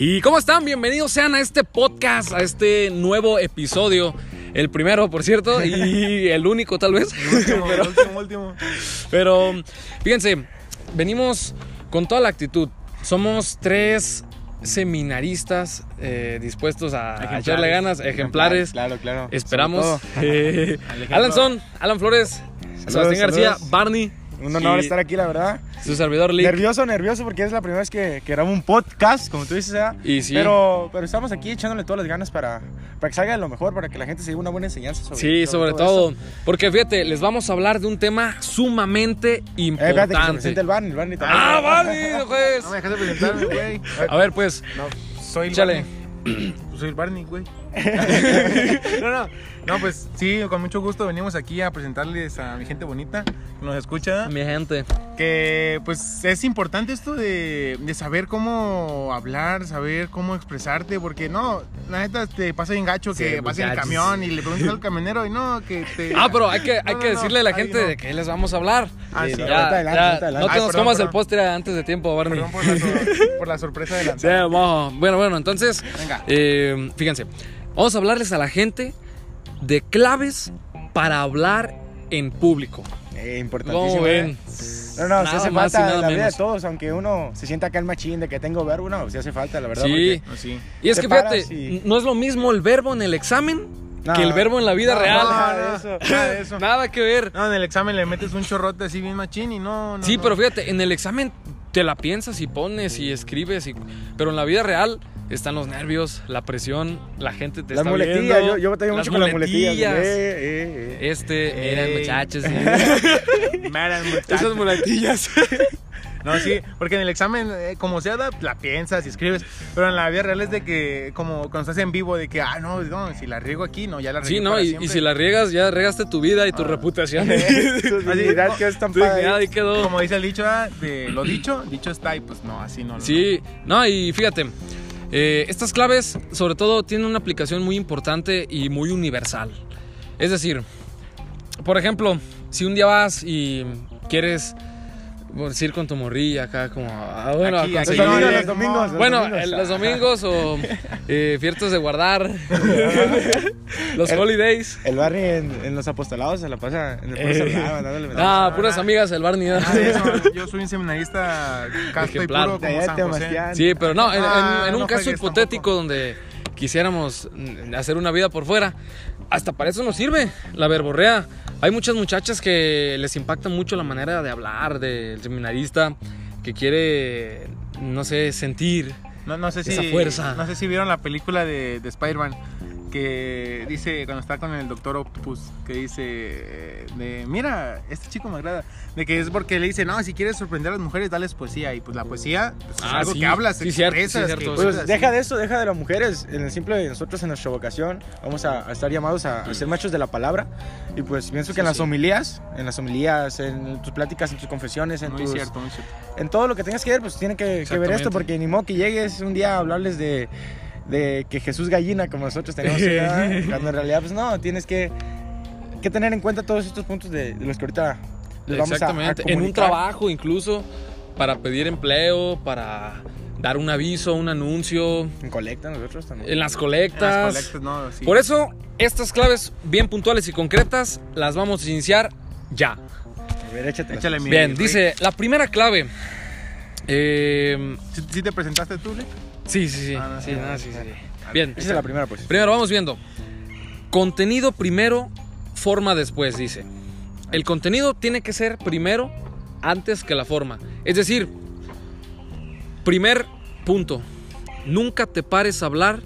¿Y cómo están? Bienvenidos sean a este podcast, a este nuevo episodio. El primero, por cierto, y el único tal vez. Último, pero, último, último. pero, fíjense, venimos con toda la actitud. Somos tres seminaristas eh, dispuestos a echarle ganas, ejemplares. Claro, claro. Esperamos. Eh. Alan Son, Alan Flores, Sebastián García. Barney, Un honor estar aquí, la verdad. su servidor Lick. Nervioso, nervioso, porque es la primera vez que, que grabo un podcast, como tú dices, ¿verdad? Y sí. Pero, pero estamos aquí echándole todas las ganas para, para que salga de lo mejor, para que la gente se lleve una buena enseñanza sobre Sí, sobre, todo. Porque fíjate, les vamos a hablar de un tema sumamente Eh, espérate, que se importante. presente el Barney, el Barney también. ¡Ah, Barney! Pues. No me dejaste presentarme, güey. A ver, pues, No, soy el. Barney. Soy el Barney, güey. no, no. No, pues sí, con mucho gusto venimos aquí a presentarles a mi gente bonita que nos escucha. mi gente. Que pues es importante esto de, de saber cómo hablar, saber cómo expresarte, porque no, la neta te pasa bien gacho que Sí, vas en el camión y le preguntas al camionero y no, que te... Ah, pero hay que, hay No, que no, no, decirle a la gente no. de qué les vamos a hablar. Ah, Sí, sí, no, Ya, adelante, ya, adelante. no te Ay, nos perdón, comas el perdón. postre antes de tiempo, Barney. Perdón por la, por la sorpresa de Sí, lanzar. vamos. Bueno, bueno, entonces, Venga. eh, fíjense, vamos a hablarles a la gente de claves para hablar en público. Eh, importantísimo. ¿Cómo ¿eh? ven? No, no, Nada se hace falta en la vida menos. de todos, aunque uno se sienta acá el machín de que tengo verbo, no, sí hace falta, la verdad. Sí. No, sí. Y es que fíjate, y- no es lo mismo el verbo en el examen No, que el verbo en la vida no, real. no, Nada de eso. eso. Nada de eso. Nada que ver. No, en el examen le metes un chorrote así bien machín y no. no Sí, no. pero fíjate, en el examen te la piensas y pones y escribes, y, pero en la vida real están los nervios, la presión, la gente te Las está muletillas, viendo, yo, yo batallo las mucho con las muletillas. eh, eh, eh. Este, miren muchachos, Maras, muchachos. esas muletillas. No, sí, porque en el examen, eh, como sea, da- la piensas y escribes. Pero en la vida real es de que, como cuando estás en vivo, de que, ah, no, no, si la riego aquí, no, ya la riego. Sí, no, para y, si la riegas, ya regaste tu vida y tu Ah. reputación. Tu dignidad ahí. ahí quedó. Como dice el dicho, ah, de lo dicho, dicho está, y pues no, así no. no. Sí, no, y fíjate, eh, estas claves sobre todo tienen una aplicación muy importante y muy universal. Es decir, por ejemplo, si un día vas y quieres por decir con tu morrilla acá como, ah, bueno, Aquí, aquí, Los domingos, los domingos. los bueno, domingos. en los domingos o eh, fiestas de guardar, los El- holidays. El Barney en, en los apostolados se la pasa en el puro Eh. celular, mandándole mensajes. Ah, puras amigas, el Barney. de eso, yo soy un seminarista casto y Ejemplar. puro como San José. Bastián. Sí, pero no, en, Ah, en un no caso hipotético donde quisiéramos hacer una vida por fuera, hasta para eso nos sirve la verborrea. Hay muchas muchachas que les impacta mucho la manera de hablar del seminarista que quiere, no sé, sentir. No, no sé si, Esa fuerza. No sé si vieron la película de, de Spider-Man que dice cuando está con el Doctor Octopus que dice de mira este chico me agrada de que es porque le dice no si quieres sorprender a las mujeres dales poesía y pues la poesía pues, es Ah, algo sí. que hablas Sí, cierto, sí, expresas, cierto, que sí. Pues deja de eso, deja de las mujeres. En el simple de nosotros, en nuestra vocación, vamos a, a estar llamados a, a ser machos de la palabra. Y pues pienso que Sí, en las homilías, en las homilías, en tus pláticas, en tus confesiones, en, muy tus- cierto muy cierto en todo lo que tengas que ver, pues tiene que, que ver esto, porque ni modo que llegues un día a hablarles de, de que Jesús gallina, como nosotros tenemos, cuando en realidad, pues no, tienes que, que tener en cuenta todos estos puntos de, de los que ahorita les vamos a- a, Exactamente. en un trabajo incluso, para pedir empleo, para dar un aviso, un anuncio, En colecta nosotros también. en las En colectas. las colectas, no, sí. Por eso, estas claves bien puntuales y concretas las vamos a iniciar ya. A ver, échale mi Bien, dice, la primera clave. eh, ¿Sí, sí te presentaste tú Rick? Sí, sí, sí. Ah, no, sí, sí, sí. Bien, Esa es la primera, pues. primero vamos viendo. Contenido primero, forma después, dice. El contenido tiene que ser primero antes que la forma. Es decir, primer punto. Nunca te pares a hablar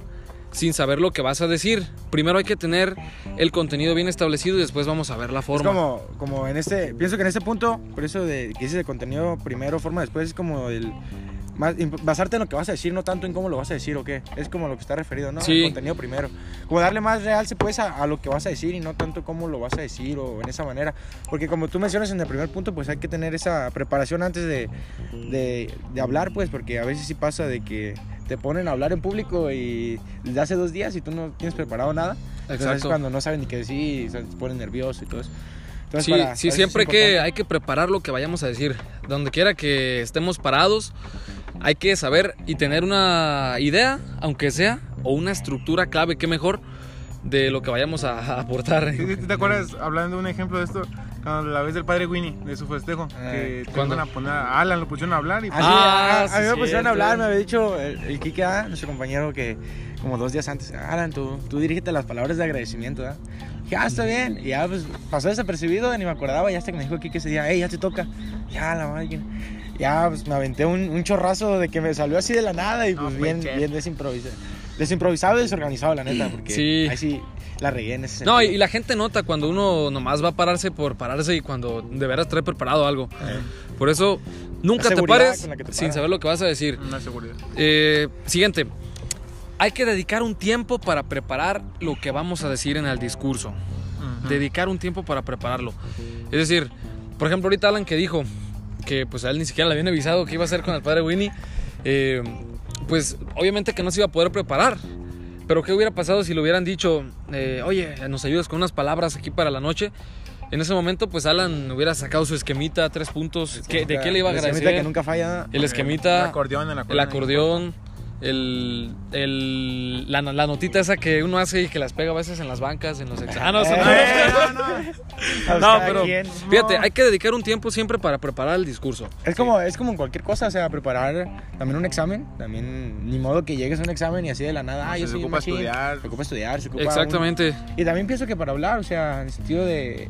sin saber lo que vas a decir. Primero hay que tener el contenido bien establecido y después vamos a ver la Es forma. como, como en este, pienso que en este punto, por eso de que dices de contenido primero, forma después, es como el más, basarte en lo que vas a decir, no tanto en cómo lo vas a decir o qué. Es como lo que está referido, ¿no? Sí. El contenido primero. Como darle más realce pues a, a lo que vas a decir y no tanto cómo lo vas a decir o en esa manera. Porque como tú mencionas en el primer punto, pues hay que tener esa preparación antes de, de, de hablar, pues, porque a veces sí pasa de que te ponen a hablar en público y desde hace dos días y tú no tienes preparado nada. Entonces es Exacto. cuando no saben ni qué decir y se ponen nerviosos y todo eso. Entonces, Sí, para- sí siempre que hay que preparar lo que vayamos a decir. Donde quiera que estemos parados, hay que saber y tener una idea, aunque sea, o una estructura clave, qué mejor, de lo que vayamos a, a aportar. ¿Sí, sí, ¿Te acuerdas, hablando de un ejemplo de esto, cuando la vez del padre Winnie, de su festejo, que ¿cuándo? iban a poner a Alan, lo pusieron a hablar y pues, Ah, Ah, sí, a mí me pusieron cierto. a hablar, me había dicho el, el Kike, ah, nuestro compañero, que como dos días antes, Alan, tú, tú dirígete las palabras de agradecimiento, ¿ah? Dije, ah, está bien. Y ya, pues, pasó desapercibido, ni me acordaba, ya hasta que me dijo Kike ese día, hey, ya te toca. Ya, la máquina. Ya, pues, me aventé un, un chorrazo de que me salió así de la nada y pues bien, bien desimprovisado. Desimprovisado y desorganizado, la neta, porque Sí. ahí sí la regué en ese No, y, y la gente nota cuando uno nomás va a pararse por pararse y cuando de veras trae preparado algo. Por eso, nunca te pares te sin saber lo que vas a decir. una seguridad. Eh, siguiente. Hay que dedicar un tiempo para preparar lo que vamos a decir en el discurso. Dedicar un tiempo para prepararlo. Es decir, por ejemplo, ahorita Alan que dijo que pues a él ni siquiera le habían avisado que iba a hacer con el padre Winnie, eh, pues obviamente que no se iba a poder preparar. Pero ¿qué hubiera pasado si le hubieran dicho, eh, oye, nos ayudas con unas palabras aquí para la noche? En ese momento, pues Alan hubiera sacado su esquemita, tres puntos. ¿Qué- ¿De qué le iba a El esquemita agradecer? que nunca falla. El esquemita, El acordeón, el el acordeón. El, el- la, la notita esa que uno hace y que las pega a veces en las bancas, en los exámenes. Eh, Eh, no, no. A No, cada pero quien. fíjate, hay que dedicar un tiempo siempre para preparar el discurso. Es como, es como en cualquier cosa, o sea, preparar también un examen, también ni modo que llegues a un examen y así de la nada, ah, yo Se soy un ocupa machín. estudiar. Se ocupa estudiar, se ocupa un- Exactamente. Y también pienso que para hablar, o sea, en el sentido de,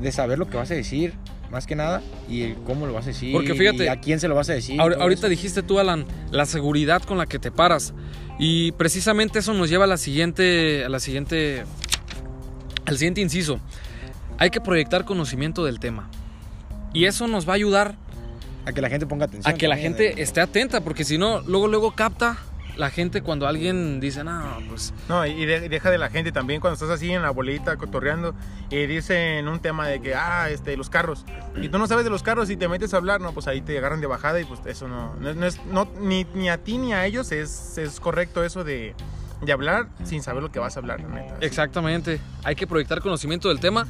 de saber lo que vas a decir, más que nada, y el cómo lo vas a decir, Porque fíjate, y a quién se lo vas a decir. Ahor- ahorita eso. dijiste tú, Alan, la seguridad con la que te paras. Y precisamente eso nos lleva a la siguiente, a la siguiente, al siguiente inciso. Hay que proyectar conocimiento del tema. Y eso nos va a ayudar A que la gente ponga atención. a que la gente eh. esté atenta, porque si no, luego, luego capta la gente cuando alguien dice, no, pues No, y de- deja de la gente también cuando estás así en la bolita cotorreando y dicen un tema de que, ah, este, los carros. Y tú no sabes de los carros y te metes a hablar, no, pues ahí te agarran de bajada y pues eso no, no, es- no es, no, ni, ni a ti ni a ellos es, es correcto eso de, de hablar sin saber lo que vas a hablar, la neta. exactamente, hay que proyectar conocimiento del tema,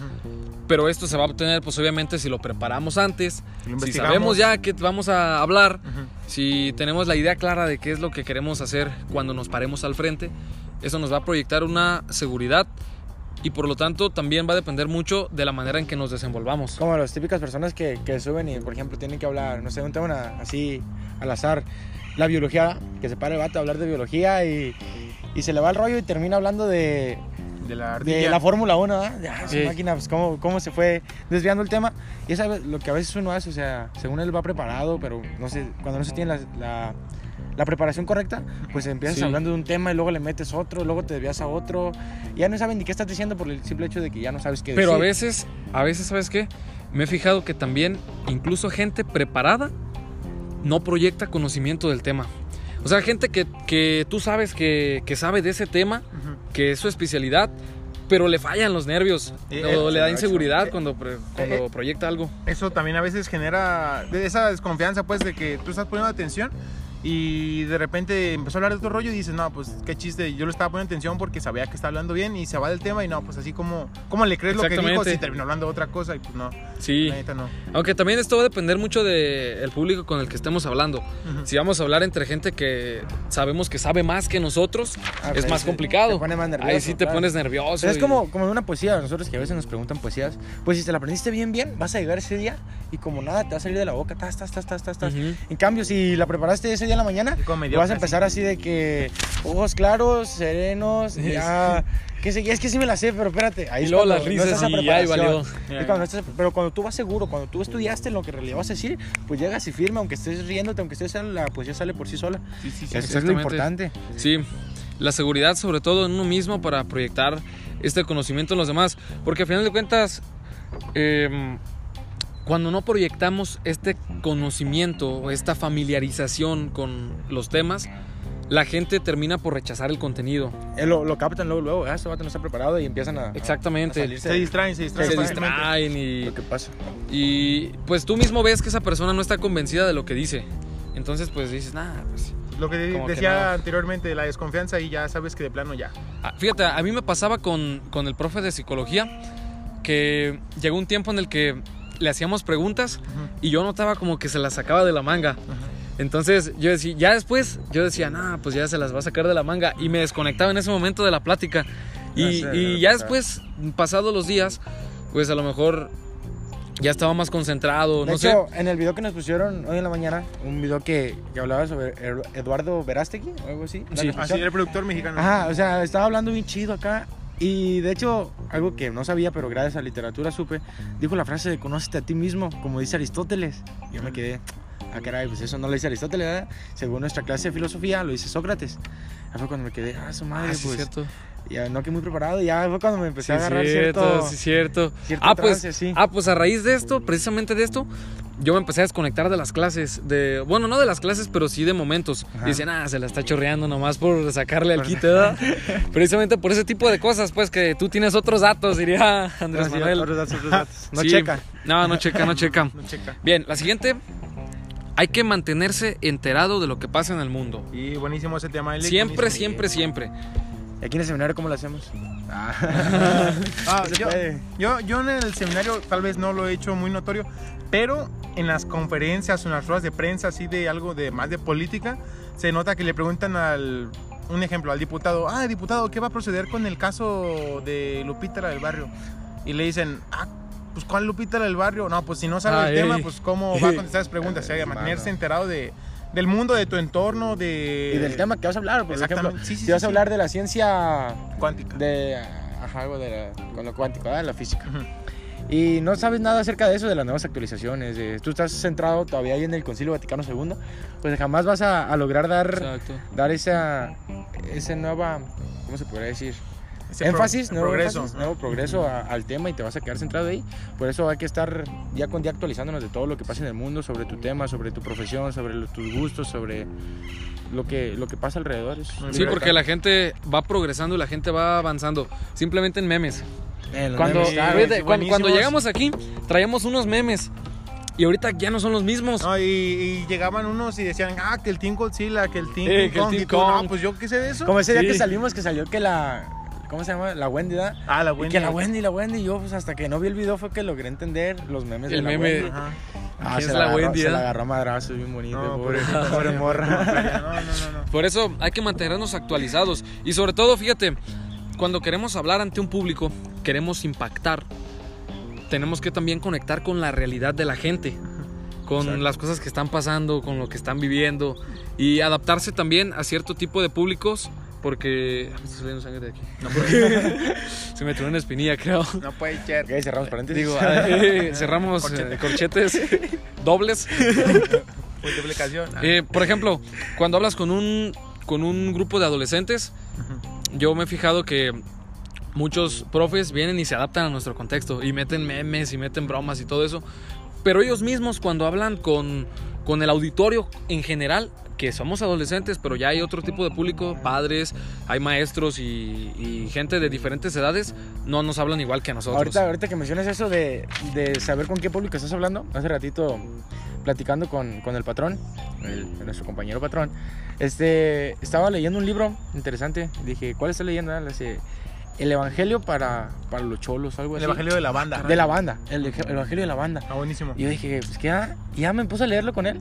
pero esto se va a obtener, pues obviamente, si lo preparamos antes, si sabemos ya que vamos a hablar. Si tenemos la idea clara de qué es lo que queremos hacer cuando nos paremos al frente, eso nos va a proyectar una seguridad y por lo tanto también va a depender mucho de la manera en que nos desenvolvamos. Como las típicas personas que, que suben y, por ejemplo, tienen que hablar, no sé, un tema así al azar, la biología, que se para el vato a hablar de biología y, y se le va el rollo y termina hablando de, De la de ardilla. la Fórmula 1, ¿verdad? Su Sí. máquina, pues cómo, cómo se fue desviando el tema. Y eso es lo que a veces uno hace, o sea, según él va preparado, pero no sé, cuando no se tiene la, la, la preparación correcta, pues empiezas Sí. hablando de un tema y luego le metes otro, luego te desvías a otro. Y ya no saben ni qué estás diciendo por el simple hecho de que ya no sabes qué Pero a decir. veces, a veces, ¿sabes qué? Me he fijado que también incluso gente preparada no proyecta conocimiento del tema. O sea, gente que, que tú sabes que, que sabe de ese tema, que es su especialidad, pero le fallan los nervios o eh, le da eh, inseguridad eh, cuando, pre- cuando eh, proyecta algo. Eso también a veces genera esa desconfianza, pues, de que tú estás poniendo atención y de repente empezó a hablar de otro rollo y dices, no, pues qué chiste, yo le estaba poniendo atención porque sabía que estaba hablando bien y se va del tema y no, pues así como, ¿cómo le crees lo que dijo si terminó hablando de otra cosa? Y pues no, Sí. la no. Aunque también esto va a depender mucho del público con el que estemos hablando. Ujú. Si vamos a hablar entre gente que sabemos que sabe más que nosotros, Ah, es pues, más sí, complicado. te pone más nervioso, Ahí sí te claro. pones nervioso. Pero es y- como, como una poesía, nosotros que a veces nos preguntan poesías, pues si te la aprendiste bien, bien, vas a llegar ese día y como nada, te va a salir de la boca, tas, tas, tas, tas, tas, tas. Ujú. En cambio, si la preparaste ese día en la mañana, Y vas a empezar así de que ojos claros, serenos, ya, que sé, es que sí me la sé, pero espérate, ahí Y luego las no risas esa y ahí valió. Es cuando no estás- pero cuando tú vas seguro, cuando tú estudiaste lo que en realidad vas a decir, pues llegas y firme, aunque estés riéndote, aunque estés la poesía sale por sí sola. Sí, sí, sí. Eso es lo importante. Sí, la seguridad sobre todo en uno mismo para proyectar este conocimiento en los demás. Porque al final de cuentas, eh, cuando no proyectamos este conocimiento o esta familiarización con los temas, la gente termina por rechazar el contenido. Eh, lo, lo captan luego, luego, ah, este vato no está preparado y empiezan a, Exactamente. a salirse Se distraen, se distraen. Se distraen y, lo que pasa. y pues tú mismo ves que esa persona no está convencida de lo que dice. Entonces pues dices, nah, pues Lo que decía anteriormente, la desconfianza y ya sabes que de plano ya. Ah, Fíjate, a mí me pasaba con, con el profe de psicología que llegó un tiempo en el que le hacíamos preguntas y yo notaba como que se las sacaba de la manga. Entonces yo decía, ya después yo decía, nah, pues ya se las va a sacar de la manga y me desconectaba en ese momento de la plática. Y, Ya sé, y ya ya sé. después, pasados los días, pues a lo mejor ya estaba más concentrado, De no hecho, sé. en el video que nos pusieron hoy en la mañana, un video que, que hablaba sobre Eduardo Verástegui o algo así. ¿la Sí. Así, escuchado? el productor mexicano. Ajá, o sea, estaba hablando bien chido acá. Y de hecho, algo que no sabía, pero gracias a literatura supe, dijo la frase de conócete a ti mismo, como dice Aristóteles. Yo me quedé, ah, caray, pues eso no lo dice Aristóteles, ¿verdad? Según nuestra clase de filosofía, lo dice Sócrates. Ahí fue cuando me quedé, ah, su madre, Ah, sí, pues. cierto. Ya no que muy preparado, y ya fue cuando me empecé Sí, a agarrar cierto, cierto. sí, cierto. cierto Ah, pues, trance, sí. ah, pues a raíz de esto, precisamente de esto, yo me empecé a desconectar de las clases. De, bueno, no de las clases, pero sí de momentos. Ajá. Dicen, ah, se la está chorreando nomás por sacarle al quite, ¿verdad? precisamente por ese tipo de cosas, pues que tú tienes otros datos, diría Andrés No, Manuel. otros datos, otros datos. No Sí. checa. No, no checa, no checa. No checa. Bien, la siguiente. Hay que mantenerse enterado de lo que pasa en el mundo. Y buenísimo ese tema. Eli, Siempre, buenísimo. siempre, siempre. ¿Y aquí en el seminario cómo lo hacemos? Ah. Ah, yo, yo, yo en el seminario tal vez no lo he hecho muy notorio, pero en las conferencias en las ruedas de prensa, así de algo de más de política, se nota que le preguntan al, un ejemplo, al diputado, ah, diputado, ¿qué va a proceder con el caso de Lupita la del barrio? Y le dicen, ah, pues ¿cuál Lupita la del barrio? No, pues si no sabe Ay. el tema, pues ¿cómo va a contestar las preguntas? O sea, mantenerse enterado de, del mundo, de tu entorno, de... Y del tema que vas a hablar, por ejemplo. Sí, sí, si vas a hablar de la ciencia Cuántica. de ajá, algo de la, con lo cuántico, ¿verdad? la física. Y no sabes nada acerca de eso, de las nuevas actualizaciones. de- tú estás centrado todavía ahí en el Concilio Vaticano II, pues jamás vas a, a lograr dar, Exacto. dar esa, esa nueva, ¿cómo se podría decir? Ese pro- énfasis, nuevo progreso. énfasis, nuevo progreso a- al tema y te vas a quedar centrado ahí. Por eso hay que estar día con día actualizándonos de todo lo que pasa en el mundo, sobre tu tema, sobre tu profesión, sobre tus gustos, sobre lo que, lo que pasa alrededor. Es Sí, porque la gente va progresando y la gente va avanzando. Simplemente en memes. Eh, Cuando, memes, claro. cuando, llegamos aquí, traíamos unos memes. Y ahorita ya no son los mismos. No, y, y llegaban unos y decían, ah, que el Team Godzilla, que el Team Eh, King que el. Team y tú, Kong. no, pues yo qué sé de eso. Como ese día Sí. que salimos, que salió que la. ¿Cómo se llama? La Wendy, ¿verdad? Ah, la Y buena. que la Wendy, la Wendy. Y yo, pues hasta que no vi el video, fue que logré entender los memes de El la meme. Wendy. Ajá. Ah, ¿Quién se es la, la agarró, Wendy, se eh? la agarró a madrazos, bien bonito. No, pobre, pobrecita, pobre no, morra. No, no, no, no. Por eso hay que mantenernos actualizados. Y sobre todo, fíjate, cuando queremos hablar ante un público, queremos impactar, tenemos que también conectar con la realidad de la gente, con Exacto. las cosas que están pasando, con lo que están viviendo y adaptarse también a cierto tipo de públicos. Porque. Ah, me está saliendo sangre de aquí. No, porque se me tiró una espinilla, creo. No puede ser. Ok, cerramos paréntesis. Digo, eh, cerramos Corchete. eh, corchetes dobles. Multiplicación. Ah, Eh, por ejemplo, cuando hablas con un, con un grupo de adolescentes, yo me he fijado que muchos profes vienen y se adaptan a nuestro contexto y meten memes y meten bromas y todo eso. Pero ellos mismos cuando hablan con, con el auditorio en general, que somos adolescentes, pero ya hay otro tipo de público, padres, hay maestros y, y gente de diferentes edades, no nos hablan igual que a nosotros. Ahorita, ahorita que mencionas eso de, de saber con qué público estás hablando, hace ratito platicando con, con el patrón, el- nuestro compañero patrón, este, estaba leyendo un libro interesante. Dije, ¿cuál estás leyendo? Le dice, El Evangelio para, para los cholos, algo El así. evangelio de la banda. de la banda, el, el Evangelio de la banda. Ah, buenísimo. Y yo dije, pues que ya, ya me puse a leerlo con él.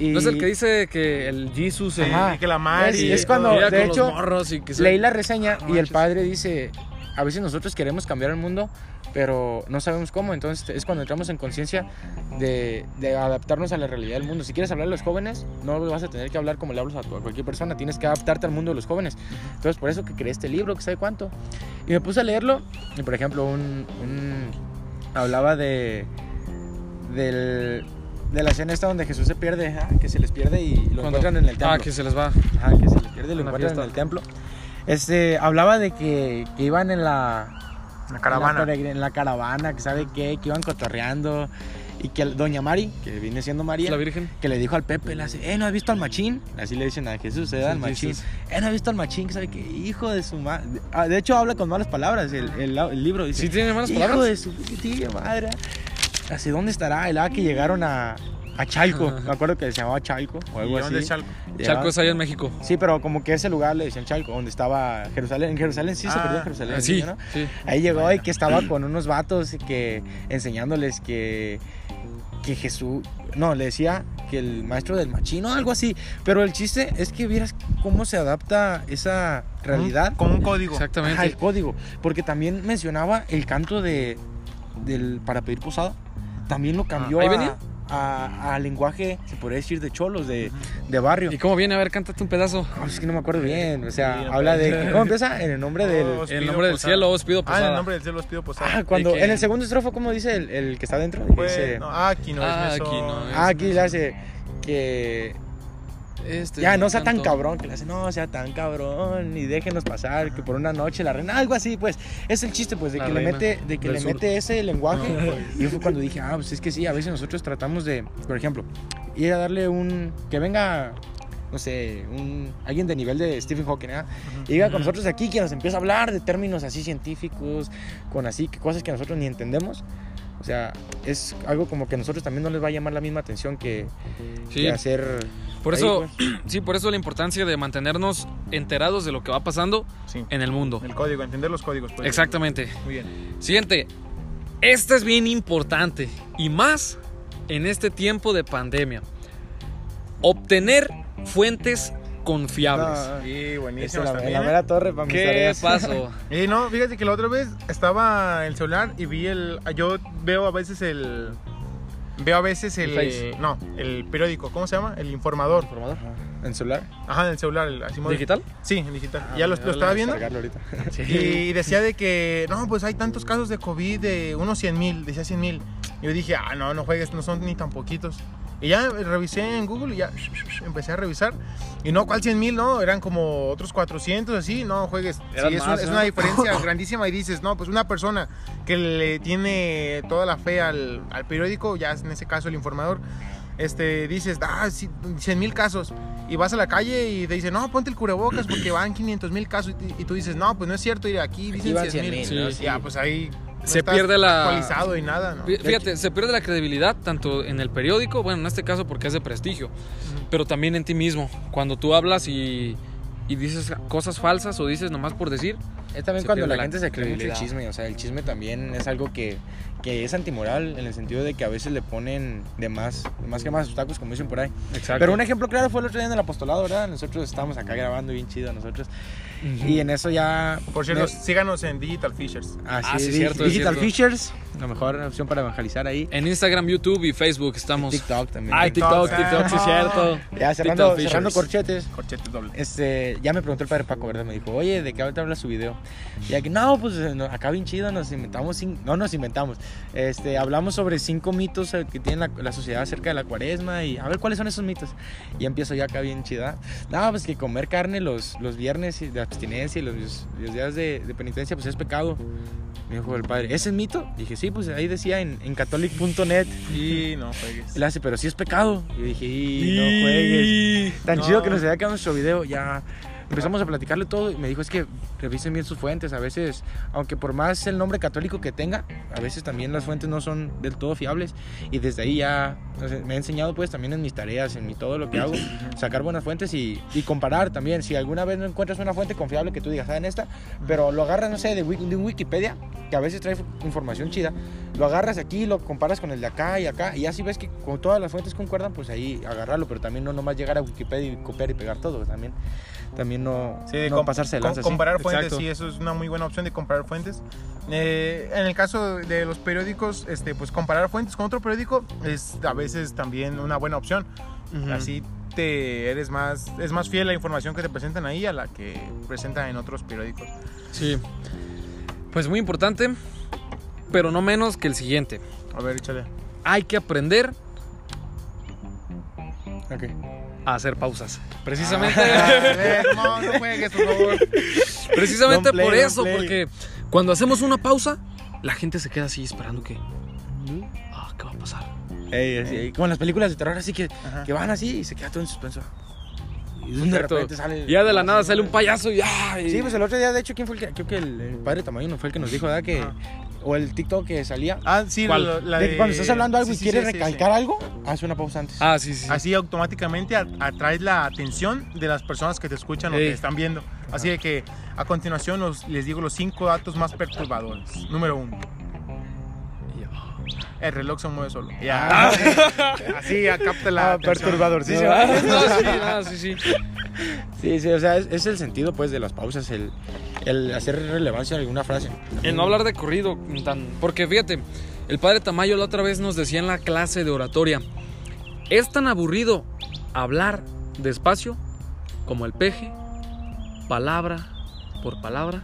Y ¿No es el que dice que el Jesus el- y que la Mari. Es- es cuando- de con hecho, los morros y que se- leí la reseña No y el padre dice, a veces nosotros queremos cambiar el mundo, pero no sabemos cómo, entonces es cuando entramos en conciencia de, de adaptarnos a la realidad del mundo. Si quieres hablar a los jóvenes, no vas a tener que hablar como le hablas a cualquier persona, tienes que adaptarte al mundo de los jóvenes. Entonces por eso que creé este libro, que sabe cuánto. Y me puse a leerlo, y por ejemplo, un, un- hablaba de, del, de la escena esta donde Jesús se pierde, ajá, que se les pierde y lo Cuando- encuentran en el templo. Ah, que se les va. Ajá, que se les pierde y lo encuentran en fiesta. el templo. Este, hablaba de que, que iban en la, La en caravana. la, peregrin- en la caravana, que sabe qué, que iban cotorreando. Y que Doña Mari, que viene siendo María, La Virgen. que le dijo al Pepe, le hace, eh, ¿no has visto al machín? Así le dicen a Jesús, eh, al Sí, machín. Jesus. Eh, ¿no has visto al machín? Que sabe que hijo de su madre. Ah, de hecho, habla con malas palabras el, el- el libro. Dice, ¿Sí tiene malas hijo palabras? de su putísima madre. Así, ¿dónde estará? El ah, que llegaron a, a Chalco. Me acuerdo que se llamaba Chalco o ¿Y algo dónde así. es Chalco? Chalco es allá en México. Sí, pero como que ese lugar le decían Chalco, donde estaba Jerusalén. En Jerusalén sí se Ah, perdió Jerusalén. Ah, sí, ¿no? sí. Ahí llegó y que estaba con unos vatos y que enseñándoles que, que Jesús, no, le decía que el maestro del machino, algo así. Pero el chiste es que vieras cómo se adapta esa realidad Como un código. Exactamente. Ajá, el código. Porque también mencionaba el canto de, del para pedir posada. También lo cambió Ah, ¿ahí a, venía? a- a lenguaje, se podría decir, de cholos, de, de barrio. ¿Y cómo viene? A ver, cántate un pedazo. Ah, es que no me acuerdo bien. O sea, Sí, habla de. ¿Cómo empieza? En el nombre del. Os En el pido nombre del posada. cielo os pido Ah, en posada. el nombre del cielo os pido posada. Ah, cuando. En el segundo estrofa, ¿cómo dice el, el que está dentro? Pues, dice, no, ah, aquí no Ah, es aquí no es. ah, aquí le hace que. Este Ya, no sea tan cabrón, que le hace, no sea tan cabrón, y déjenos pasar, que por una noche la reina, algo así, pues, es el chiste, pues, de La que le mete, de que le sur. mete ese lenguaje, y fue cuando dije, ah, pues es que sí, a veces nosotros tratamos de, por ejemplo, ir a darle un, que venga, no sé, un, alguien de nivel de Stephen Hawking, ¿ah? y diga con nosotros aquí, que nos empieza a hablar de términos así científicos, con así, cosas que nosotros ni entendemos, o sea, es algo como que a nosotros también no les va a llamar la misma atención que, Sí. que hacer... Por ahí, eso, pues. sí, por eso la importancia de mantenernos enterados de lo que va pasando Sí. en el mundo. El código, entender los códigos. pues. Exactamente. Muy bien. Siguiente. Esta es bien importante y más en este tiempo de pandemia. Obtener fuentes confiables. No, Sí, buenísimo. la, en la mera torre para mis ¿Qué tareas. pasó? Y no, fíjate que la otra vez estaba en el celular y vi el. Yo veo a veces el. Veo a veces el. El no, el periódico. ¿Cómo se llama? El informador. ¿Informador? ¿En celular? Ajá, en el celular. el- así ¿Digital? Sí, en digital. Ah, ya lo, lo estaba viendo. Ahorita. Y decía de que, no, pues hay tantos casos de COVID de unos 100 mil, decía 100 mil. Yo dije, ah, no, no juegues, no son ni tan poquitos. Y ya revisé en Google y ya empecé a revisar. Y no, ¿cuál 100 mil? No, eran como otros 400, así, no juegues. Sí, es, un- más, una diferencia grandísima y dices, no, pues una persona que le tiene toda la fe al, al periódico, ya en ese caso el informador, este, dices, ah, sí, 100 mil casos. Y vas a la calle y te dicen, no, ponte el cubrebocas porque van 500 mil casos. Y, y tú dices, no, pues no es cierto, ir aquí dicen van 100 100,000, mil. ¿no? Ya, pues ahí no Se pierde la- actualizado y nada, ¿no? Fí- Fíjate, se pierde la credibilidad tanto en el periódico, bueno, en este caso porque es de prestigio, pero también en ti mismo. Cuando tú hablas y, y dices cosas falsas o dices nomás por decir, Es también cuando la la gente se cree mucho el chisme. O sea, el chisme también es algo que, que es antimoral en el sentido de que a veces le ponen de más, de más que más obstáculos, como dicen por ahí. Exacto. Pero un ejemplo claro fue el otro día en el apostolado, ¿verdad? Nosotros estábamos acá grabando bien chido nosotros. Y en eso ya... Por cierto, me- síganos en Digital Fishers. Ah, Ah, sí, sí, Dig- cierto, es Digital cierto. Features, la mejor opción para evangelizar ahí. En Instagram, YouTube y Facebook estamos. TikTok también. Ay, TikTok, TikTok, sí es cierto. Ya cerrando, cerrando corchetes. Corchete doble. Este, ya me preguntó el padre Paco, ¿verdad? Me dijo, oye, ¿de qué ahorita habla su video? Y aquí, no, pues acá bien chido, nos inventamos, no nos inventamos, este, hablamos sobre cinco mitos eh, que tiene la, la sociedad acerca de la cuaresma y a ver cuáles son esos mitos. Y empiezo ya acá bien chida. No, pues que comer carne los, los viernes de abstinencia y los, los días de, de penitencia, pues es pecado. Me dijo el padre, ¿ese es mito? Dije, sí, pues ahí decía en, en catholic.net. Y no juegues. Él hace, pero sí es pecado. Y yo dije, y no juegues. Tan No. chido que nos había quedado nuestro video, ya empezamos a platicarle todo y me dijo, es que revisen bien sus fuentes, a veces, aunque por más el nombre católico que tenga, a veces también las fuentes no son del todo fiables y desde ahí ya no sé, me he enseñado pues también en mis tareas, en mi todo lo que hago, sacar buenas fuentes y, y comparar también, si alguna vez no encuentras una fuente confiable que tú digas, ¿saben esta? Pero lo agarras, no sé, de, de Wikipedia, que a veces trae información chida, lo agarras aquí, lo comparas con el de acá y acá, y así ves que con todas las fuentes concuerdan, pues ahí agarrarlo, pero también no nomás llegar a Wikipedia y copiar y pegar todo, también, también no, Sí, de no com- pasarse de com- lanza. sí. comparar fuentes, Exacto. sí, eso es una muy buena opción de comparar fuentes. Eh, en el caso de los periódicos, este, pues comparar fuentes con otro periódico es a veces también una buena opción. Así te eres más, es más fiel la información que te presentan ahí a la que presentan en otros periódicos. Sí. Pues muy importante, pero no menos que el siguiente. A ver, échale. Hay que aprender Ok. A hacer pausas. Precisamente, A ver, no, no juegues, por favor. precisamente play, por eso, porque cuando hacemos una pausa, la gente se queda así esperando que, ah, ¿qué va a pasar? Ey, así, como en las películas de terror, así que, que van así y se queda todo en suspenso. Y de Exacto. repente sale. Ya de la nada sale un payaso y ¡ay! Sí, pues el otro día, de hecho, ¿quién fue el que.? Creo que el, el padre Tamayo fue el que nos dijo, ¿verdad? Que. O el TikTok que salía. Ah, sí, ¿Cuál? lo- la de de... que cuando estás hablando algo sí, y sí, quieres sí, sí, recalcar algo, Haz una pausa antes. Ah, sí, sí. Así automáticamente atraes la atención de las personas que te escuchan o Ey. te están viendo. Así de que a continuación los- les digo los cinco datos más perturbadores. Número uno. El reloj se mueve solo. Ya. Así ya capta la Ah, perturbador, sí, Sí. No, sí, ah, sí, sí. Sí, sí, o sea, es, es el sentido pues de las pausas, el, el hacer relevancia a alguna frase. El no hablar de corrido, tan, porque fíjate, el padre Tamayo la otra vez nos decía en la clase de oratoria, es tan aburrido hablar despacio como el peje, palabra por palabra,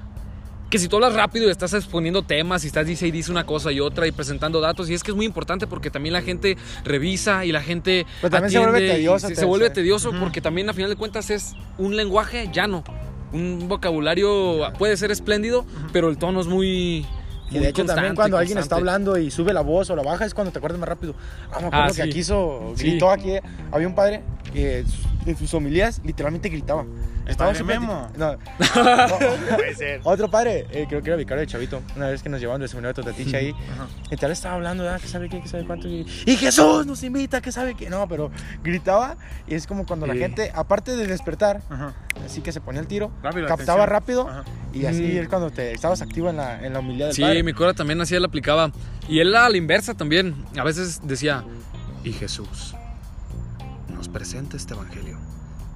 que si tú hablas rápido y estás exponiendo temas y estás dice y dice una cosa y otra y presentando datos, y es que es muy importante porque también la gente revisa y la gente Pero también se vuelve tedioso, Se, vuelve tedioso porque también a final de cuentas es un lenguaje llano. Un vocabulario puede ser espléndido, pero el tono es muy. Y de hecho también cuando alguien está hablando y sube la voz o la baja es cuando te acuerdas más rápido. Ah, me acuerdo Ah, que sí. aquí hizo, gritó aquí. Había un padre que en sus homilías literalmente gritaba. Estaba súper- Memo. No. Puede ser. Otro padre, eh, creo que era vicario de Chavito, una vez que nos llevaban del seminario de Totatiche ahí, y tal estaba hablando. ¿Qué sabe qué? ¿Qué sabe cuánto? Y, y Jesús nos invita, ¿qué sabe qué? No, pero gritaba y es como cuando la Sí. gente, aparte de despertar, Ajá. Así que se ponía el tiro, Rápido, captaba atención. rápido Ajá. y así Mm. es cuando te estabas activo en la, en la humildad del Sí, padre. mi cura también así él aplicaba. Y él a la inversa también. A veces decía, y Jesús nos presenta este evangelio.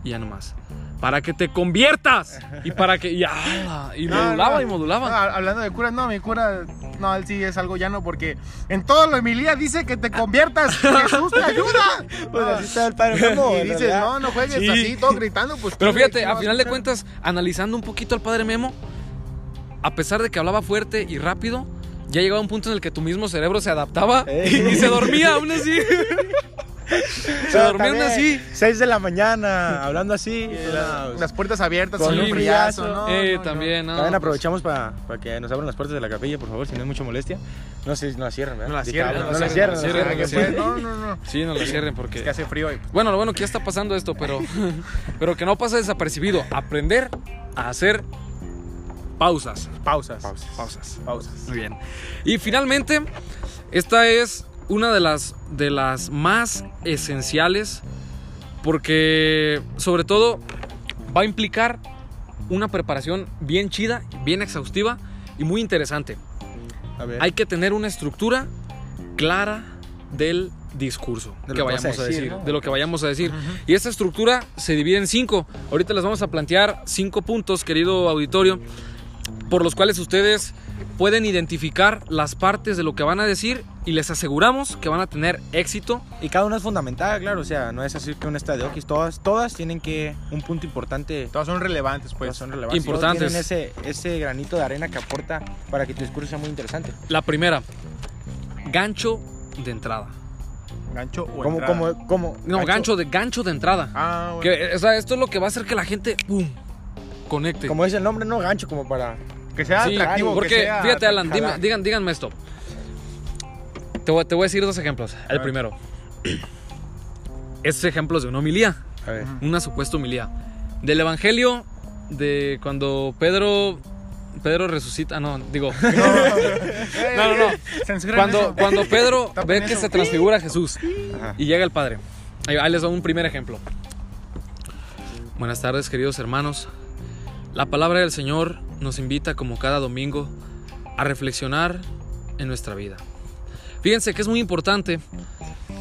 Y ya nomás. Para que te conviertas. Y para que. Y, ala, y No, modulaba no. y modulaba. No, hablando de curas, no, mi cura, no, él sí es algo llano porque en toda la homilía dice que te conviertas. Jesús te ayuda. Pues así está el padre Memo, y dices, no, no juegues Sí. así, todo gritando, pues. Pero ¿quién- fíjate, a final de cuentas, analizando un poquito al padre Memo, a pesar de que hablaba fuerte y rápido, ya llegaba un punto en el que tu mismo cerebro se adaptaba Ey. y se dormía aún así. se también, así. 6 de la mañana, hablando así. Las puertas abiertas Con un friazo. ¿no? Eh, no, también, ¿no? También pues, aprovechamos para que nos abran las puertas de la capilla, por favor, si no es mucha molestia. No sé, no la cierren, ¿verdad? No la cierren, no no la cierren, no la no cierren, no, no, no. Sí, no la cierren porque. Es que hace frío y pues, Bueno, lo bueno que ya está pasando esto, pero, pero que no pase desapercibido. Aprender a hacer pausas. pausas. Pausas. Pausas. Pausas. Muy bien. Y finalmente, esta es una de las, de las más esenciales porque sobre todo va a implicar una preparación bien chida, bien exhaustiva y muy interesante. A ver. Hay que tener una estructura clara del discurso De que vayamos a decir, decir, ¿no? de lo que vayamos a decir. Y esta estructura se divide en cinco. Ahorita les vamos a plantear cinco puntos, querido auditorio, por los cuales ustedes pueden identificar las partes de lo que van a decir y les aseguramos que van a tener éxito. Y cada una es fundamental, claro, o sea, no es así que una está de okis, todas, todas tienen que, un punto importante, Todas son relevantes, pues. todas son relevantes. Importantes. Todas Tienen ese, ese granito de arena que aporta para que tu discurso sea muy interesante. La primera, gancho de entrada. Gancho o Como, entrada. como, como. No, gancho de, gancho de entrada. Ah, bueno. Que, o sea, esto es lo que va a hacer que la gente, ¡pum!, conecte. Como dice el nombre, no gancho, como para. Que sea Sí, atractivo. porque que sea fíjate, Alan, dime- digan, díganme esto. Te voy, te voy a decir dos ejemplos. El ver. primero. Estos ejemplos de una homilía, A ver. Ujú. una supuesta homilía. Del evangelio de cuando Pedro Pedro resucita, no, digo, no, no, no. Cuando, cuando Pedro ve que se transfigura a Jesús y llega el Padre. Ahí, ahí les doy un primer ejemplo. Buenas tardes, queridos hermanos. La palabra del Señor nos invita, como cada domingo, a reflexionar en nuestra vida. Fíjense que es muy importante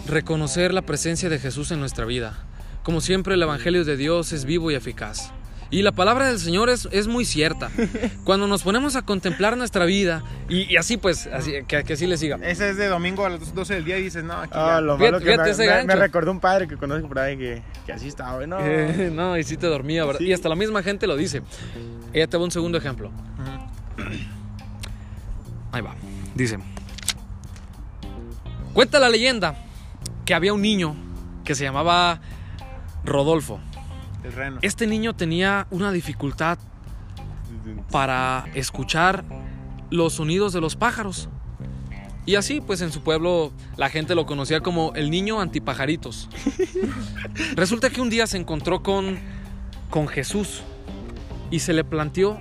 reconocer la presencia de Jesús en nuestra vida. Como siempre, el Evangelio de Dios es vivo y eficaz. Y la palabra del Señor es, es muy cierta. Cuando nos ponemos a contemplar nuestra vida, y, y así pues, así, que, que así le siga. Ese es de domingo a las 12 del día y dices, no, aquí Ah, ya. lo Fíjate- malo que fíjate me, ese me- gancho. me recordó un padre que conozco por ahí que, que así estaba, ¿no? Eh, no, y sí te dormía, ¿verdad? Sí. Y hasta la misma gente lo dice. Ella te va un segundo ejemplo. Ahí va. Dice. Cuenta la leyenda que había un niño que se llamaba Rodolfo. El reno. Este niño tenía una dificultad para escuchar los sonidos de los pájaros. Y así, pues en su pueblo la gente lo conocía como el niño antipajaritos. Resulta que un día se encontró con, con Jesús y se le planteó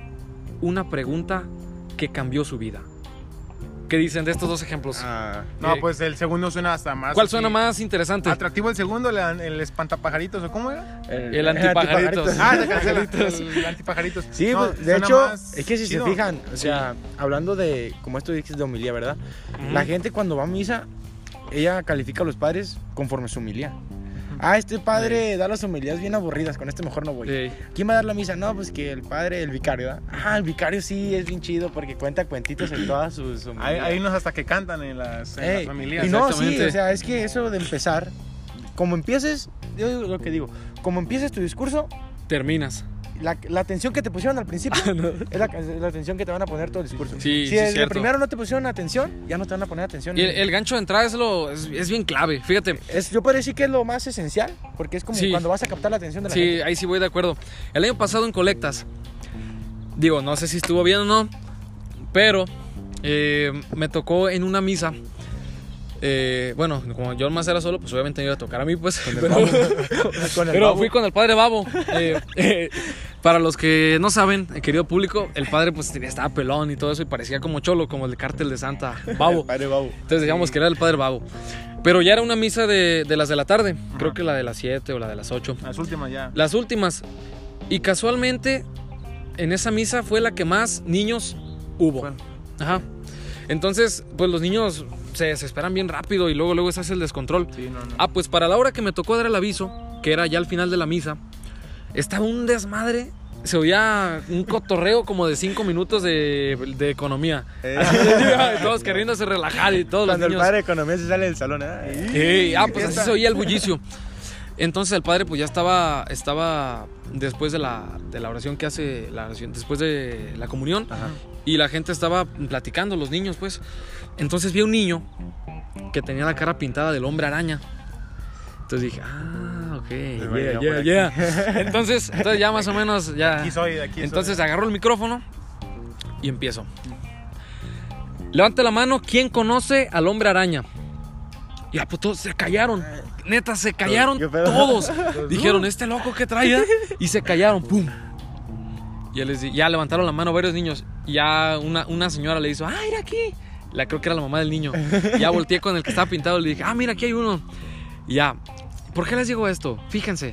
una pregunta que cambió su vida. ¿Qué dicen de estos dos ejemplos? Ah, No, Eh, pues el segundo suena hasta más. ¿Cuál suena más interesante? Atractivo el segundo, el, el espantapajaritos, ¿o cómo era? El antipajaritos. Ah, se cancela. El antipajaritos. Sí, No, pues, de hecho, es que si chido. se fijan, o sea, hablando de, como esto dices de homilía, ¿verdad? La gente cuando va a misa, ella califica a los padres conforme su homilía. Ah, este padre da las homilías bien aburridas, con este mejor no voy. Sí. ¿Quién va a dar la misa? No, pues que el padre, el vicario, ¿verdad? Ah, el vicario sí es bien chido porque cuenta cuentitos en todas sus homilías. Hay, hay unos hasta que cantan en las, en Ey, las familias. y no, sí, exactamente. o sea, es que eso de empezar, como empieces, yo digo lo que digo, como empieces tu discurso, Terminas. La, la atención que te pusieron al principio es la, es la atención que te van a poner todo el discurso. Ah, Sí, si sí, cierto. primero no te pusieron atención, ya no te van a poner atención. Y el, el gancho de entrada es, lo, es, es bien clave. Fíjate, Es, yo podría decir que es lo más esencial, porque es como Sí. cuando vas a captar la atención de la sí, gente. ahí sí voy de acuerdo. El año pasado en colectas, digo, no sé si estuvo bien o no, pero eh, me tocó en una misa. Eh, bueno, como yo más era solo, pues obviamente me iba a tocar a mí, pues. Pero, Con el pero babo. fui con el padre Babo. Eh, eh, para los que no saben, querido público, el padre pues estaba pelón y todo eso y parecía como cholo, como el de cártel de Santa Babo. Padre babo. Entonces decíamos que era el padre Babo. Pero ya era una misa de, de las de la tarde, creo que la de las 7 o la de las 8. Las últimas ya. Las últimas. Y casualmente, en esa misa fue la que más niños hubo. Bueno. Ajá. Entonces, pues los niños se desesperan bien rápido y luego, luego se hace el descontrol. Sí, no, no. Ah, pues para la hora que me tocó dar el aviso, que era ya al final de la misa, estaba un desmadre. Se oía un cotorreo como de 5 minutos de, de economía. Eh. Todos queriéndose relajar y todos los Cuando el niños. padre de economía se sale del salón, ¿eh? Sí, ah, pues así se oía el bullicio. Entonces el padre pues ya estaba, estaba después de la, de la oración que hace, la oración, después de la comunión, Ajá. Y la gente estaba platicando, los niños pues. Entonces vi a un niño que tenía la cara pintada del hombre araña. Entonces dije, ah, ok, yeah, yeah, yeah. Entonces, entonces ya más o menos ya... Aquí soy, aquí Entonces agarro el micrófono y empiezo. Levante la mano, ¿quién conoce al hombre araña? Y ah, pues todos se callaron. Neta, se callaron todos. Dijeron, ¿este loco que traía? Y se callaron, ¡pum! Ya, les di- ya levantaron la mano varios niños. Y ya una, una señora le hizo, ¡ah, mira aquí! La creo que era la mamá del niño. Ya volteé con el que estaba pintado y le dije, ¡ah, mira, aquí hay uno! Y ya, ¿por qué les digo esto? Fíjense.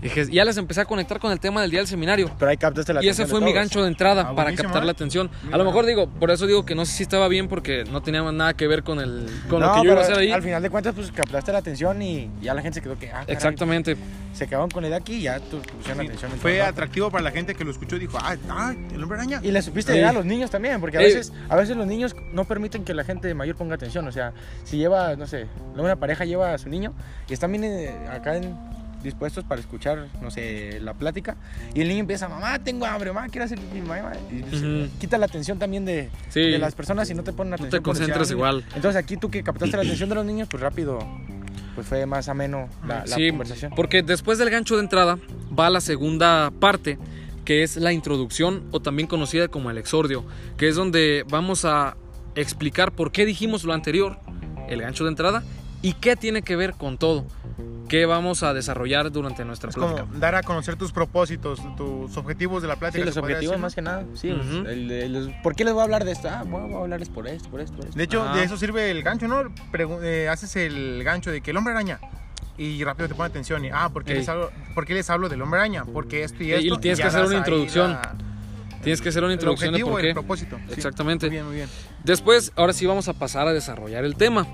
Dije, ya les empecé a conectar con el tema del día del seminario. Pero ahí captaste la Y ese atención fue mi gancho de entrada Ah, para captar ¿eh? la atención. Muy A lo mejor digo, por eso digo que no sé si estaba bien porque no tenía nada que ver con el con lo que yo iba a hacer ahí. Al final de cuentas, pues captaste la atención y ya la gente se quedó que. Ah, caray, Exactamente. Se quedaron con la idea aquí y ya tu pusieron Sí, atención. en Fue atractivo para la gente que lo escuchó y dijo, ah, ah el hombre araña. Y le supiste Sí. llegar a los niños también, porque a veces, a veces los niños no permiten que la gente mayor ponga atención. O sea, si lleva, no sé, una pareja lleva a su niño y están bien eh, acá en- dispuestos para escuchar, no sé, la plática, y el niño empieza, mamá, tengo hambre, mamá, quiero hacer pipí, mamá. Y pues, Ujú. quita la atención también de, Sí. de las personas y no te ponen No atención. te por decir, concentras "Ah, igual. Entonces aquí tú que captaste la atención de los niños, pues rápido, pues fue más ameno la, la Sí, conversación. porque después del gancho de entrada va la segunda parte, que es la introducción o también conocida como el exordio, que es donde vamos a explicar por qué dijimos lo anterior, el gancho de entrada, y qué tiene que ver con todo, qué vamos a desarrollar durante nuestra Es plática. como dar a conocer tus propósitos, tus objetivos de la Sí, plática. los se podría objetivos decir, más que nada. Sí, Ujú. el- el- los- ¿por qué les voy a hablar de esto? Ah, bueno, voy a hablarles por esto, por esto, por esto. De hecho, Ajá. de eso sirve el gancho, ¿no? Pregu- eh, haces el gancho de que el hombre araña. Y rápido te pone atención. Y, ah, ¿por qué, Ey. les hablo, ¿por qué les hablo del hombre araña? Porque esto y Y- esto. y tienes ya que hacer una introducción. la- Tienes que hacer una el introducción de objetivo, por el qué. propósito. Sí. Exactamente. Muy bien, muy bien. Después, ahora sí vamos a pasar a desarrollar el tema.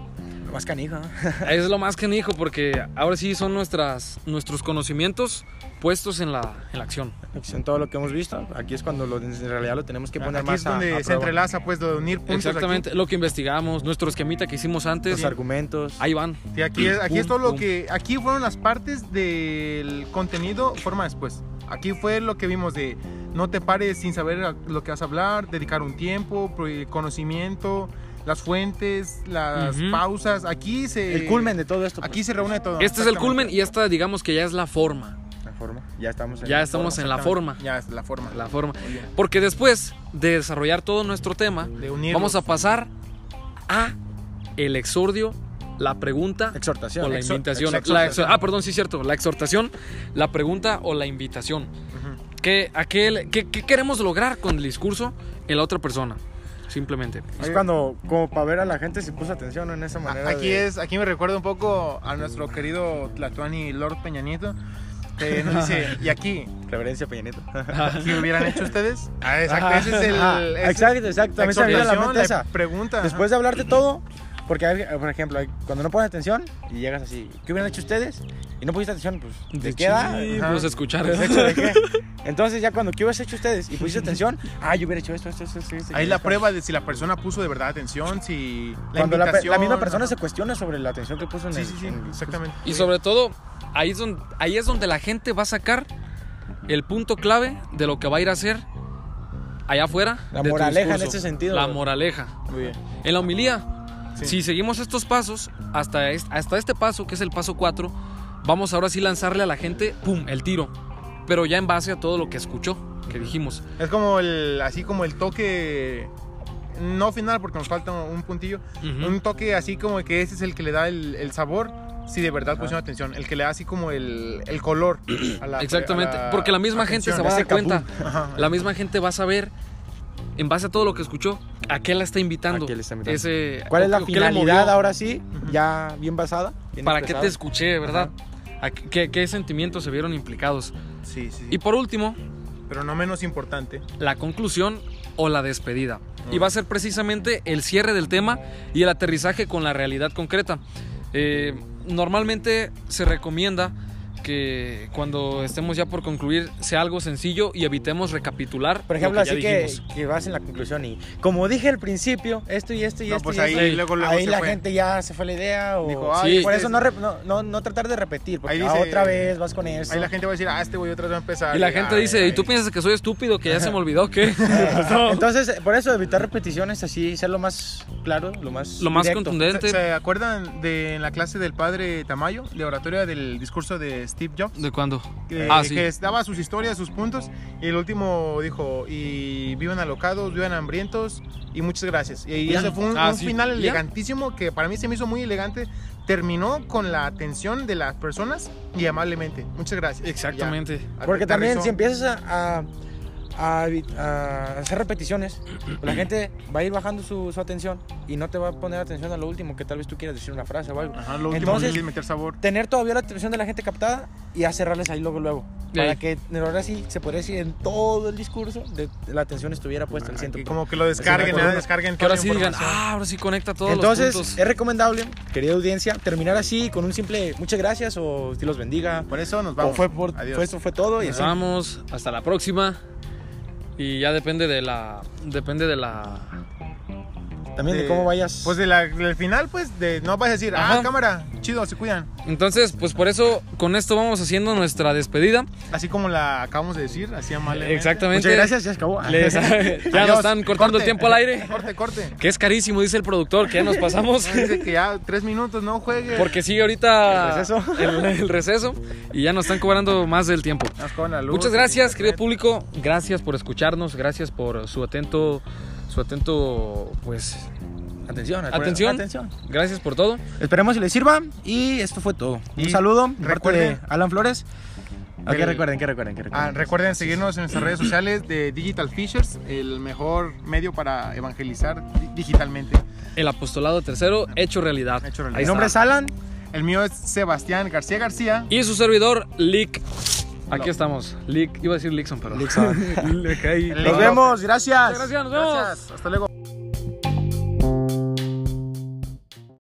Más canija. Es lo más que hijo porque ahora sí son nuestras, nuestros conocimientos puestos en la, en la acción. En todo lo que hemos visto, aquí es cuando lo, en realidad lo tenemos que poner Aquí más es a- donde a se prueba. entrelaza, pues, de unir puntos. Exactamente, lo que investigamos, nuestro esquemita que hicimos antes, los argumentos. ahí van. Aquí, Sí, aquí es, aquí es Pum, todo lo pum. que. Aquí fueron las partes del contenido, forma después. Aquí fue lo que vimos de no te pares sin saber a- lo que vas a hablar, dedicar un tiempo, conocimiento, las fuentes, las pausas. Aquí se. el culmen de todo esto. pues, Aquí se reúne todo. Este es el culmen y esta digamos que ya es la forma. La forma. Ya estamos en Ya la estamos forma. en la forma. Ya es la forma. La forma. Porque después de desarrollar todo nuestro tema, De vamos a pasar a el exordio, la pregunta Exhortación. o la invitación. La exor- ah, perdón, sí es cierto. La exhortación, la pregunta o la invitación. ¿Qué, aquel, qué, qué queremos lograr con el discurso en la otra persona? Simplemente. Es cuando, como para ver a la gente, se puso atención en esa manera. Aquí de- es, aquí me recuerda un poco a nuestro querido Tlatuani Lord Peña Nieto, que nos dice, y aquí, Reverencia Peña Nieto. ¿qué hubieran hecho ustedes? Ah, exacto, Ajá. ese es el... Ajá, ese- exacto, exacto. A mí se me viene a la exhortación, mente la esa. pregunta. ajá. Después de hablarte todo, porque hay- por ejemplo, hay- cuando no pones atención y llegas así, ¿qué hubieran hecho ustedes? Y no pusiste atención, pues, ¿de qué edad? Sí, pues escuchar. ¿De de? Entonces ya cuando, ¿qué hubieras hecho ustedes? Y pusiste atención, ah, yo hubiera hecho esto, esto, esto, esto. esto, Ahí la esto. prueba de si la persona puso de verdad atención, si la Cuando la, misma persona se cuestiona sobre la atención que puso en Sí, el... sí, sí, en el- exactamente. Y sobre todo, ahí es, donde, ahí es donde la gente va a sacar el punto clave de lo que va a ir a hacer allá afuera. La de moraleja en ese sentido, La moraleja. Muy bien. En la homilía, Sí. si seguimos estos pasos, hasta, es- hasta este paso, que es el paso 4, vamos ahora sí lanzarle a la gente, ¡pum!, el tiro. Pero ya en base a todo lo que escuchó, que dijimos. Es como el, así como el toque, no final porque nos falta un puntillo, un toque así como que ese es el que le da el, el sabor, si de verdad pusieron atención, el que le da así como el, el color. a la- Exactamente, a la porque la misma gente se va a dar cuenta. Ajá. La misma gente va a saber, en base a todo lo que escuchó, a qué la está invitando. ¿A qué le está invitando? Ese, ¿Cuál es la finalidad ahora sí? Ya bien basada. bien ¿Para qué te escuché, verdad? ¿A qué, sentimientos se vieron implicados? Sí, sí, sí. Y por último, pero no menos importante. la conclusión o la despedida. Y va a ser precisamente el cierre del tema y el aterrizaje con la realidad concreta. Eh, normalmente se recomienda que cuando estemos ya por concluir sea algo sencillo y evitemos recapitular. Por ejemplo, lo que ya así que, dijimos. que vas en la conclusión y como dije al principio, esto y esto y No, esto pues y ahí esto, luego, luego ahí se la fue. gente ya se fue la idea o Dijo, Sí. "Ay, por eso es- no, no, no, no tratar de repetir, porque Ahí ah, dice- otra vez vas con eso. Ahí la gente va a decir, ah, este güey otra vez va a empezar. Y la gente dice, ay. ¿y tú piensas que soy estúpido? Que ya se me olvidó que... Entonces, por eso evitar repeticiones así, ser lo más claro, lo más Lo más directo. contundente. ¿Se, se acuerdan de en la clase del padre Tamayo, de oratoria del discurso de Steve Jobs? ¿De cuándo? que, Ah, sí. que daba sus historias, sus puntos, y el último dijo, y vivan alocados, vivan hambrientos, y muchas gracias. Y Ya. ese fue un, Ah, un sí. final ¿Ya? elegantísimo que para mí se me hizo muy elegante. Terminó con la atención de las personas y amablemente. Muchas gracias. Exactamente. Ya. Porque también si empiezas a, a, a a hacer repeticiones, la gente va a ir bajando su, su atención y no te va a poner atención a lo último, que tal vez tú quieras decir una frase o algo. Ajá, lo último Entonces- es meter sabor. Tener todavía la atención de la gente captada y a cerrarles ahí luego, luego. Para que ahora sí se podría decir en todo el discurso de, de la atención estuviera puesta al Y centro. como que lo descarguen, ¿verdad? acuerdo. descarguen Que ahora sí digan, ah, ahora sí conecta todos Entonces, los es recomendable, querida audiencia, terminar así con un simple muchas gracias o Dios los bendiga. Por eso nos O vamos. fue, por, Adiós. fue, esto fue todo y Nos así. vamos, hasta la próxima. Y ya depende de la. Depende de la. También de, cómo vayas. Pues de la- del final, pues, de no vas a decir, Ajá. ah, cámara, chido, se cuidan. Entonces, pues por eso, con esto vamos haciendo nuestra despedida. Así como la acabamos de decir, así amablemente. Exactamente. Muchas gracias, ya se acabó. Les- ya nos Adiós. están cortando el tiempo al aire. Corte, corte. Que es carísimo, dice el productor, que ya nos pasamos. Dice que ya tres minutos no juegue. Porque sigue ahorita El receso. el- el receso y ya nos están cobrando más del tiempo. Nos con la luz, Muchas gracias, querido público. Gracias por escucarnos, gracias por su atento, su atento, pues, Atención, Atención. atención. gracias por todo. Esperemos que les sirva y esto fue todo. Y un saludo de parte recuerden- de Alan Flores. ¿A qué Del- recuerden? ¿Qué recuerden? ¿Qué recuerden? Ah, recuerden seguirnos en nuestras redes sociales de Digital Fishers, el mejor medio para evangelizar di- digitalmente. El apostolado tercero hecho realidad. Hecho realidad. Mi nombre es. Alan. El mío es Sebastián García García. Y su servidor, Lick. Aquí No. estamos. Lick, iba a decir Lixon, pero. Lixon. Nos vemos, gracias. Muchas gracias, nos vemos. Gracias. Hasta luego.